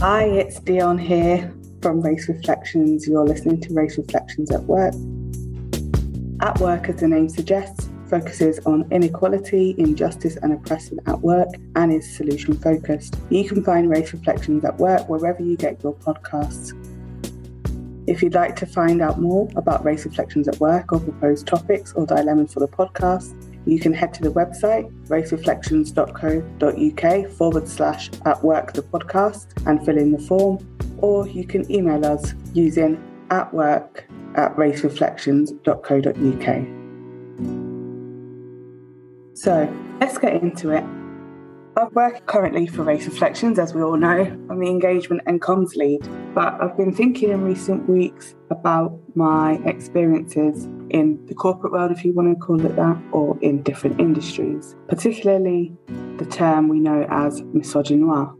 Hi, it's Dion here from Race Reflections. You're listening to Race Reflections at Work. At Work, as the name suggests, focuses on inequality, injustice, and oppression at work and is solution focused. You can find Race Reflections at Work wherever you get your podcasts. If you'd like to find out more about Race Reflections at Work or proposed topics or dilemmas for the podcast, you can head to the website racereflections.co.uk forward slash at work the podcast and fill in the form, or you can email us using at work at racereflections.co.uk. So let's get into it. I work currently for Race Reflections, as we all know. I'm the engagement and comms lead, but I've been thinking in recent weeks about my experiences in the corporate world, if you want to call it that, or in different industries, particularly the term we know as misogynoir.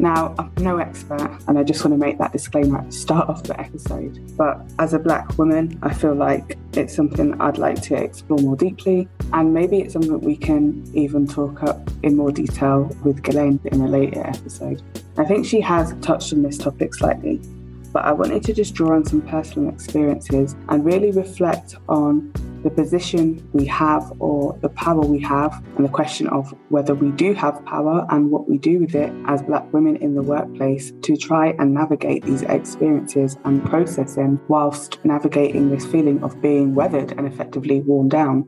Now, I'm no expert, and I just want to make that disclaimer at the start of the episode. But as a black woman, I feel like it's something I'd like to explore more deeply, and maybe it's something we can even talk up in more detail with Guilaine in a later episode. I think she has touched on this topic slightly, but I wanted to just draw on some personal experiences and really reflect on the position we have or the power we have, and the question of whether we do have power and what we do with it as Black women in the workplace to try and navigate these experiences and process them whilst navigating this feeling of being weathered and effectively worn down.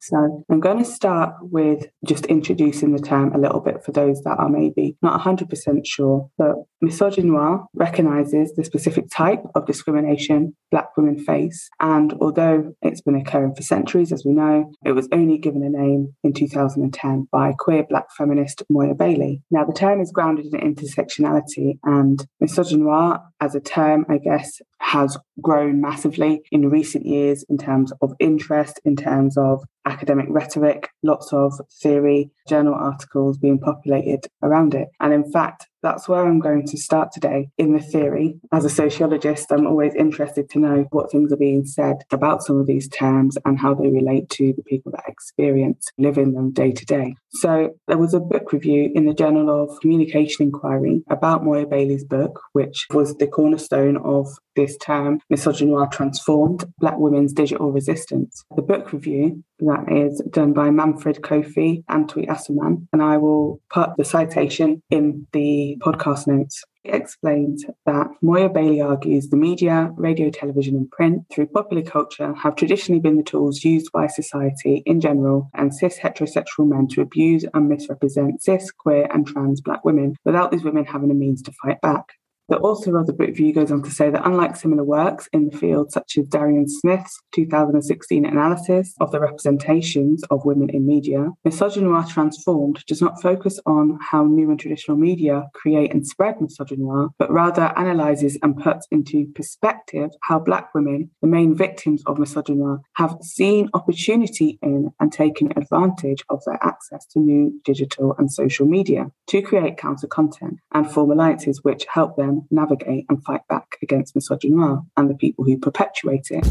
So I'm going to start with just introducing the term a little bit for those that are maybe not 100% sure. But misogynoir recognises the specific type of discrimination Black women face. And although it's been occurring for centuries, as we know, it was only given a name in 2010 by queer Black feminist Moya Bailey. Now, the term is grounded in intersectionality, and misogynoir as a term, I guess, has grown massively in recent years in terms of interest, in terms of academic rhetoric, lots of theory, journal articles being populated around it. And in fact, that's where I'm going to start today in the theory. As a sociologist, I'm always interested to know what things are being said about some of these terms and how they relate to the people that experience living them day to day. So there was a book review in the Journal of Communication Inquiry about Moya Bailey's book, which was the cornerstone of this term, Misogynoir Transformed, Black Women's Digital Resistance. The book review that is done by Manfred Kofi and Tui Asuman, and I will put the citation in the podcast notes. It explains that Moya Bailey argues the media, radio, television, and print through popular culture have traditionally been the tools used by society in general and cis heterosexual men to abuse and misrepresent cis, queer, and trans black women without these women having a means to fight back. The author of the book review goes on to say that unlike similar works in the field, such as Darian Smith's 2016 analysis of the representations of women in media, Misogynoir Transformed does not focus on how new and traditional media create and spread misogynoir, but rather analyzes and puts into perspective how Black women, the main victims of misogynoir, have seen opportunity in and taken advantage of their access to new digital and social media to create counter content and form alliances which help them navigate and fight back against misogynoir and the people who perpetuate it.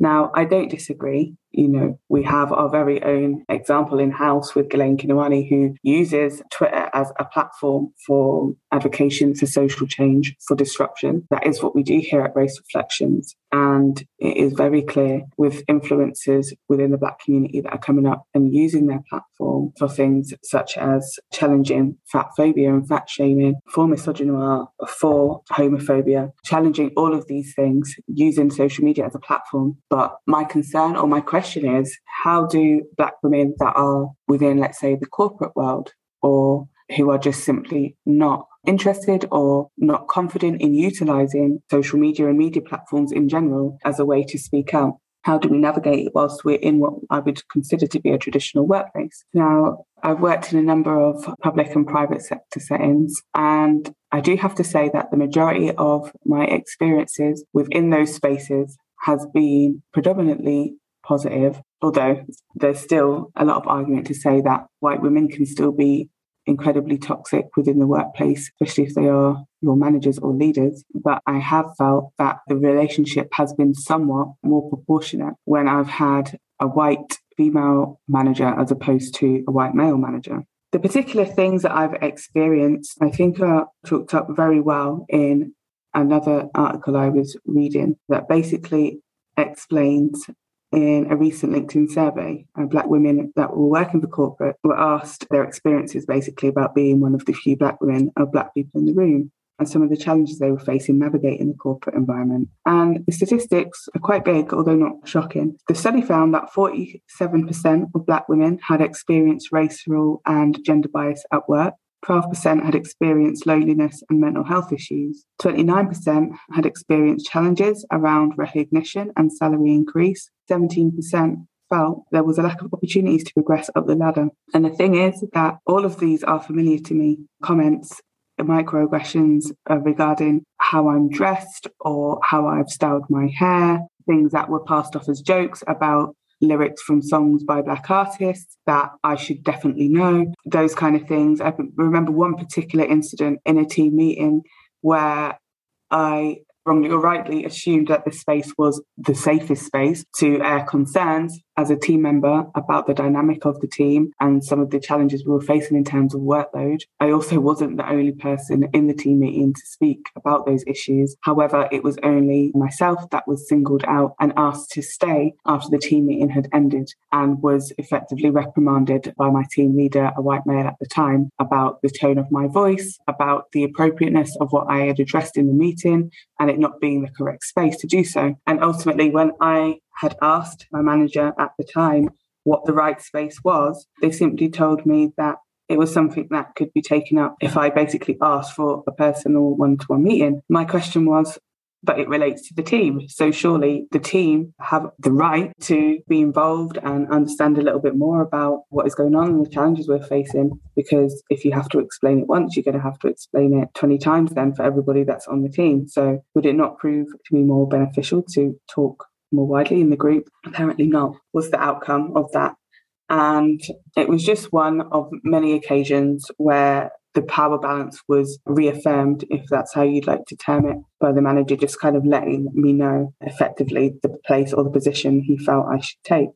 Now, I don't disagree you know, we have our very own example in house with Guilaine Kinouani, who uses Twitter as a platform for advocacy for social change, for disruption. That is what we do here at Race Reflections. And it is very clear with influencers within the Black community that are coming up and using their platform for things such as challenging fat phobia and fat shaming, for misogynoir, for homophobia, challenging all of these things using social media as a platform. But my concern or my question question is how do Black women that are within, let's say, the corporate world or who are just simply not interested or not confident in utilizing social media and media platforms in general as a way to speak out? How do we navigate it whilst we're in what I would consider to be a traditional workplace? Now, I've worked in a number of public and private sector settings, and I do have to say that the majority of my experiences within those spaces has been predominantly positive, although there's still a lot of argument to say that white women can still be incredibly toxic within the workplace, especially if they are your managers or leaders. But I have felt that the relationship has been somewhat more proportionate when I've had a white female manager as opposed to a white male manager. The particular things that I've experienced, I think, are talked up very well in another article I was reading that basically explains in a recent LinkedIn survey, uh, Black women that were working for corporate were asked their experiences basically about being one of the few Black women or Black people in the room and some of the challenges they were facing navigating the corporate environment. And the statistics are quite big, although not shocking. The study found that 47% of Black women had experienced racial and gender bias at work. 12% had experienced loneliness and mental health issues. 29% had experienced challenges around recognition and salary increase. 17% felt there was a lack of opportunities to progress up the ladder. And the thing is that all of these are familiar to me comments, microaggressions uh, regarding how I'm dressed or how I've styled my hair, things that were passed off as jokes about lyrics from songs by black artists that I should definitely know, those kind of things. I remember one particular incident in a team meeting where I wrongly or rightly assumed that the space was the safest space to air concerns as a team member about the dynamic of the team and some of the challenges we were facing in terms of workload. I also wasn't the only person in the team meeting to speak about those issues. However, it was only myself that was singled out and asked to stay after the team meeting had ended and was effectively reprimanded by my team leader, a white male at the time, about the tone of my voice, about the appropriateness of what I had addressed in the meeting, and it not being the correct space to do so. And ultimately, when I had asked my manager at the time what the right space was, they simply told me that it was something that could be taken up if I basically asked for a personal one to one meeting. My question was, but it relates to the team. So surely the team have the right to be involved and understand a little bit more about what is going on and the challenges we're facing. Because if you have to explain it once, you're going to have to explain it 20 times then for everybody that's on the team. So would it not prove to be more beneficial to talk more widely in the group? Apparently not, was the outcome of that. And it was just one of many occasions where the power balance was reaffirmed, if that's how you'd like to term it, by the manager just kind of letting me know effectively the place or the position he felt I should take.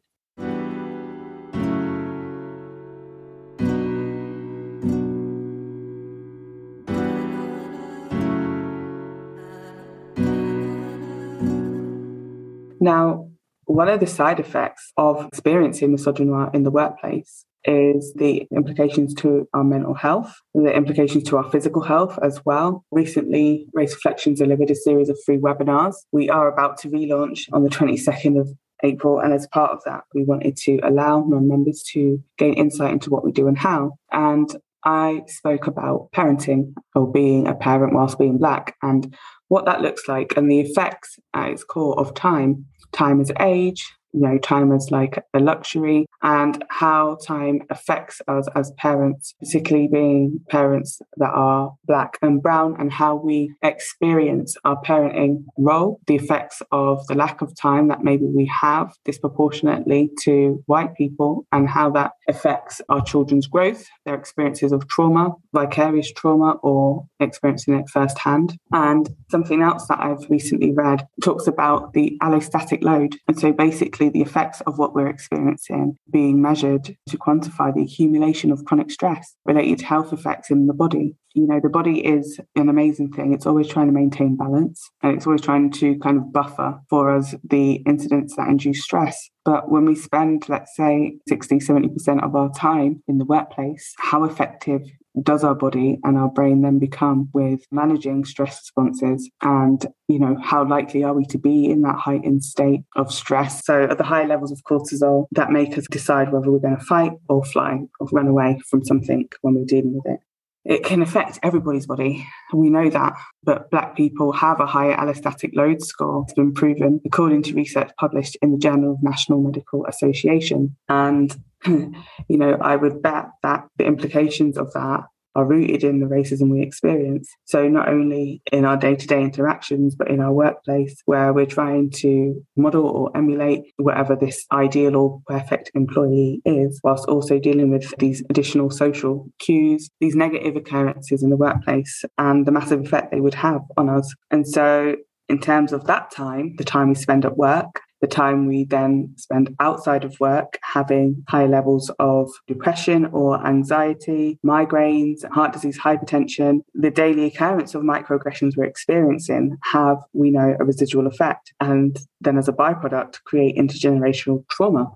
Now, one of the side effects of experiencing misogyny in the workplace is the implications to our mental health, the implications to our physical health as well. Recently, Race Reflections delivered a series of free webinars. We are about to relaunch on the 22nd of April, and as part of that, we wanted to allow non members to gain insight into what we do and how. And I spoke about parenting or being a parent whilst being Black and what that looks like and the effects at its core of time time as age, you know, time as like a luxury and how time affects us as parents, particularly being parents that are black and brown and how we experience our parenting role, the effects of the lack of time that maybe we have disproportionately to white people and how that affects our children's growth, their experiences of trauma, vicarious trauma or experiencing it firsthand. And something else that I've recently read talks about the allostatic load. And so basically the effects of what we're experiencing being measured to quantify the accumulation of chronic stress related to health effects in the body. You know, the body is an amazing thing. It's always trying to maintain balance and it's always trying to kind of buffer for us the incidents that induce stress. But when we spend, let's say, 60, 70% of our time in the workplace, how effective does our body and our brain then become with managing stress responses? And you know how likely are we to be in that heightened state of stress? So at the high levels of cortisol that make us decide whether we're going to fight or fly or run away from something when we're dealing with it it can affect everybody's body. We know that. But Black people have a higher allostatic load score. It's been proven according to research published in the Journal of National Medical Association. And, you know, I would bet that the implications of that are rooted in the racism we experience. So, not only in our day to day interactions, but in our workplace, where we're trying to model or emulate whatever this ideal or perfect employee is, whilst also dealing with these additional social cues, these negative occurrences in the workplace, and the massive effect they would have on us. And so, in terms of that time, the time we spend at work, the time we then spend outside of work having high levels of depression or anxiety, migraines, heart disease, hypertension, the daily occurrence of microaggressions we're experiencing have, we know, a residual effect. And then as a byproduct, create intergenerational trauma.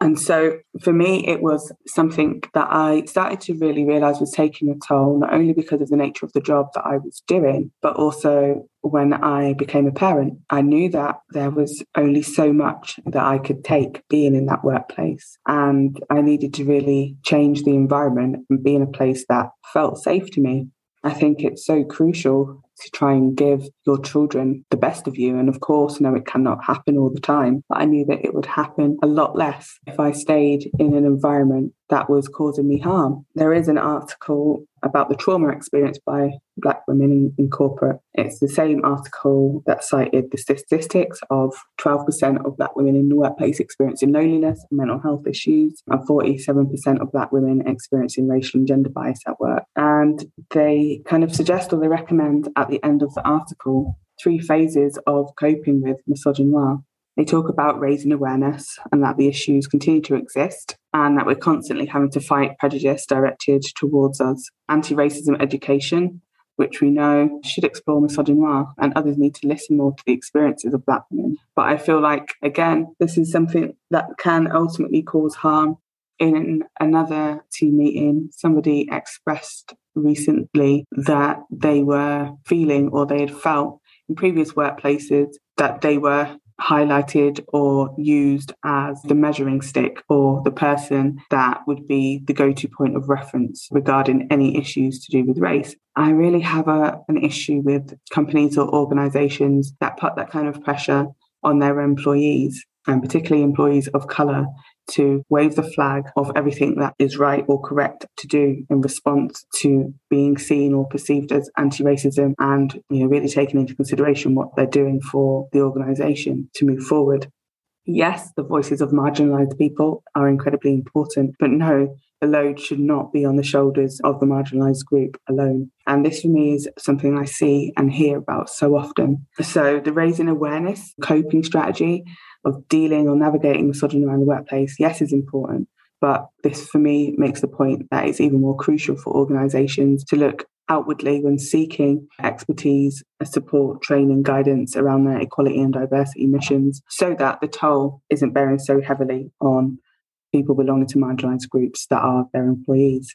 And so for me, it was something that I started to really realize was taking a toll, not only because of the nature of the job that I was doing, but also when I became a parent. I knew that there was only so much that I could take being in that workplace. And I needed to really change the environment and be in a place that felt safe to me. I think it's so crucial to try and give your children the best of you. And of course, no, it cannot happen all the time, but I knew that it would happen a lot less if I stayed in an environment that was causing me harm. There is an article about the trauma experienced by Black women in, in, corporate. It's the same article that cited the statistics of 12% of Black women in the workplace experiencing loneliness and mental health issues, and 47% of Black women experiencing racial and gender bias at work. And they kind of suggest or they recommend at the end of the article three phases of coping with misogynoir. They talk about raising awareness and that the issues continue to exist and that we're constantly having to fight prejudice directed towards us. Anti racism education, which we know should explore misogynoir, and others need to listen more to the experiences of Black women. But I feel like, again, this is something that can ultimately cause harm. In another team meeting, somebody expressed recently that they were feeling or they had felt in previous workplaces that they were highlighted or used as the measuring stick or the person that would be the go to point of reference regarding any issues to do with race. I really have a, an issue with companies or organizations that put that kind of pressure on their employees and particularly employees of colour to wave the flag of everything that is right or correct to do in response to being seen or perceived as anti-racism and you know really taking into consideration what they're doing for the organization to move forward yes the voices of marginalized people are incredibly important but no the load should not be on the shoulders of the marginalized group alone. And this for me is something I see and hear about so often. So the raising awareness, coping strategy of dealing or navigating misogyny around the workplace, yes, is important. But this, for me, makes the point that it's even more crucial for organisations to look outwardly when seeking expertise, support, training, guidance around their equality and diversity missions so that the toll isn't bearing so heavily on people belonging to marginalised groups that are their employees.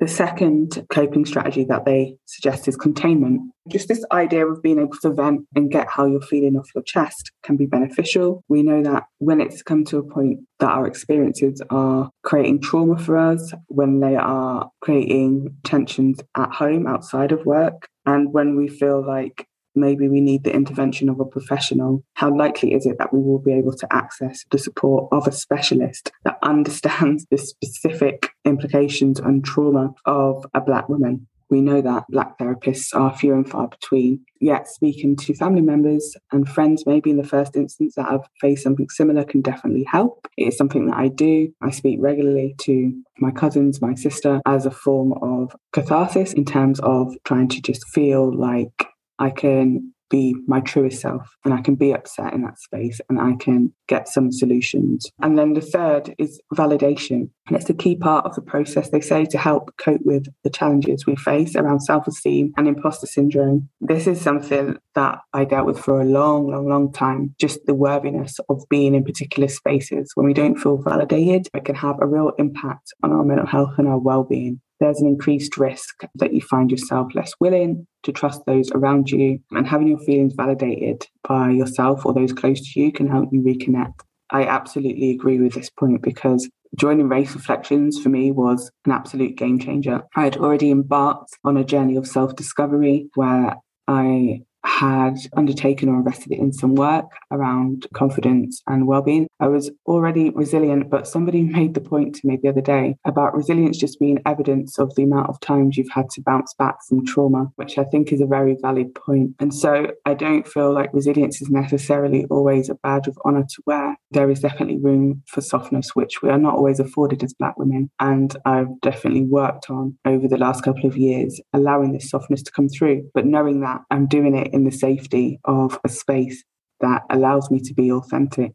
The second coping strategy that they suggest is containment. Just this idea of being able to vent and get how you're feeling off your chest can be beneficial. We know that when it's come to a point that our experiences are creating trauma for us, when they are creating tensions at home, outside of work, and when we feel like maybe we need the intervention of a professional, how likely is it that we will be able to access the support of a specialist that understands the specific implications and trauma of a Black woman? We know that Black therapists are few and far between. Yet, speaking to family members and friends, maybe in the first instance, that have faced something similar can definitely help. It is something that I do. I speak regularly to my cousins, my sister, as a form of catharsis in terms of trying to just feel like I can be my truest self and I can be upset in that space and I can get some solutions. And then the third is validation. And it's a key part of the process, they say, to help cope with the challenges we face around self esteem and imposter syndrome. This is something that I dealt with for a long, long, long time. Just the worthiness of being in particular spaces. When we don't feel validated, it can have a real impact on our mental health and our well being there's an increased risk that you find yourself less willing to trust those around you. And having your feelings validated by yourself or those close to you can help you reconnect. I absolutely agree with this point because joining Race Reflections for me was an absolute game changer. I had already embarked on a journey of self discovery where I had undertaken or invested in some work around confidence and well-being. I was already resilient, but somebody made the point to me the other day about resilience just being evidence of the amount of times you've had to bounce back from trauma, which I think is a very valid point. And so I don't feel like resilience is necessarily always a badge of honor to wear. There is definitely room for softness, which we are not always afforded as Black women. And I've definitely worked on over the last couple of years, allowing this softness to come through, but knowing that I'm doing it in the safety of a space that allows me to be authentic.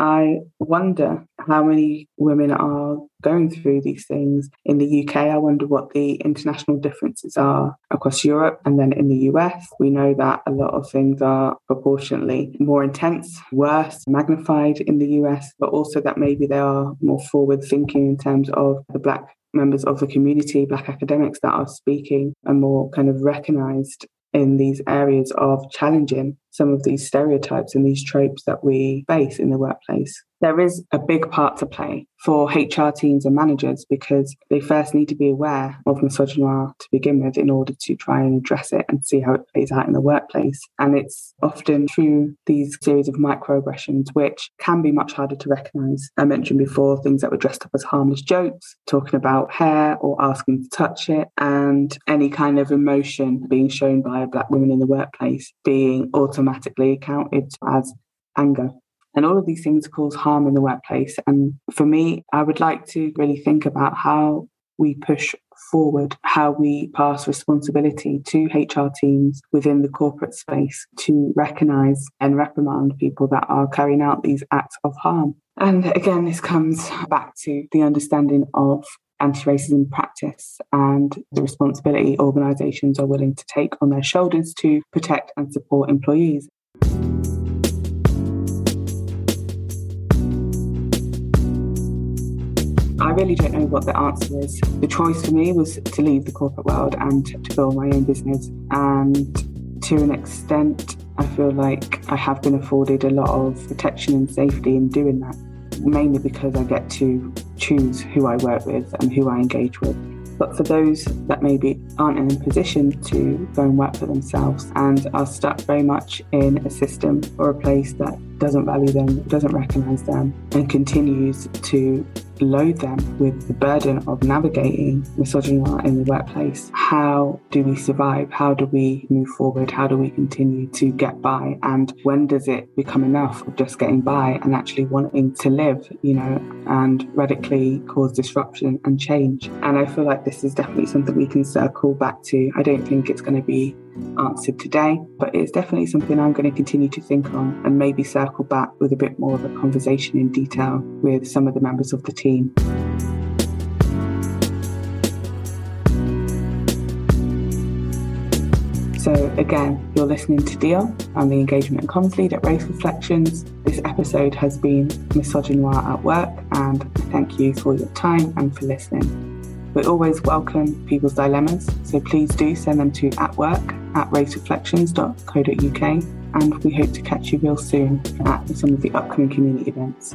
I wonder how many women are going through these things in the UK. I wonder what the international differences are across Europe and then in the US. We know that a lot of things are proportionately more intense, worse, magnified in the US, but also that maybe they are more forward thinking in terms of the Black members of the community, Black academics that are speaking and more kind of recognized in these areas of challenging some of these stereotypes and these tropes that we face in the workplace. There is a big part to play for HR teams and managers because they first need to be aware of misogyny to begin with in order to try and address it and see how it plays out in the workplace. And it's often through these series of microaggressions, which can be much harder to recognize. I mentioned before things that were dressed up as harmless jokes, talking about hair or asking to touch it, and any kind of emotion being shown by a black woman in the workplace being automatically automatically counted as anger. And all of these things cause harm in the workplace. And for me, I would like to really think about how we push forward, how we pass responsibility to HR teams within the corporate space to recognize and reprimand people that are carrying out these acts of harm. And again, this comes back to the understanding of anti racism practice and the responsibility organisations are willing to take on their shoulders to protect and support employees. I really don't know what the answer is. The choice for me was to leave the corporate world and to build my own business. And to an extent, I feel like I have been afforded a lot of protection and safety in doing that mainly because I get to choose who I work with and who I engage with. But for those that maybe aren't in a position to go and work for themselves and are stuck very much in a system or a place that doesn't value them, doesn't recognize them, and continues to load them with the burden of navigating misogyny in the workplace. How do we survive? How do we move forward? How do we continue to get by? And when does it become enough of just getting by and actually wanting to live, you know, and radically cause disruption and change? And I feel like this is definitely something we can circle back to. I don't think it's going to be answered today, but it's definitely something I'm going to continue to think on and maybe circle back with a bit more of a conversation in detail with some of the members of the team. So, again, you're listening to Deal. I'm the engagement and comms lead at Race Reflections. This episode has been Misogyny at Work, and thank you for your time and for listening. We always welcome people's dilemmas, so please do send them to at work at racereflections.co.uk and we hope to catch you real soon at some of the upcoming community events.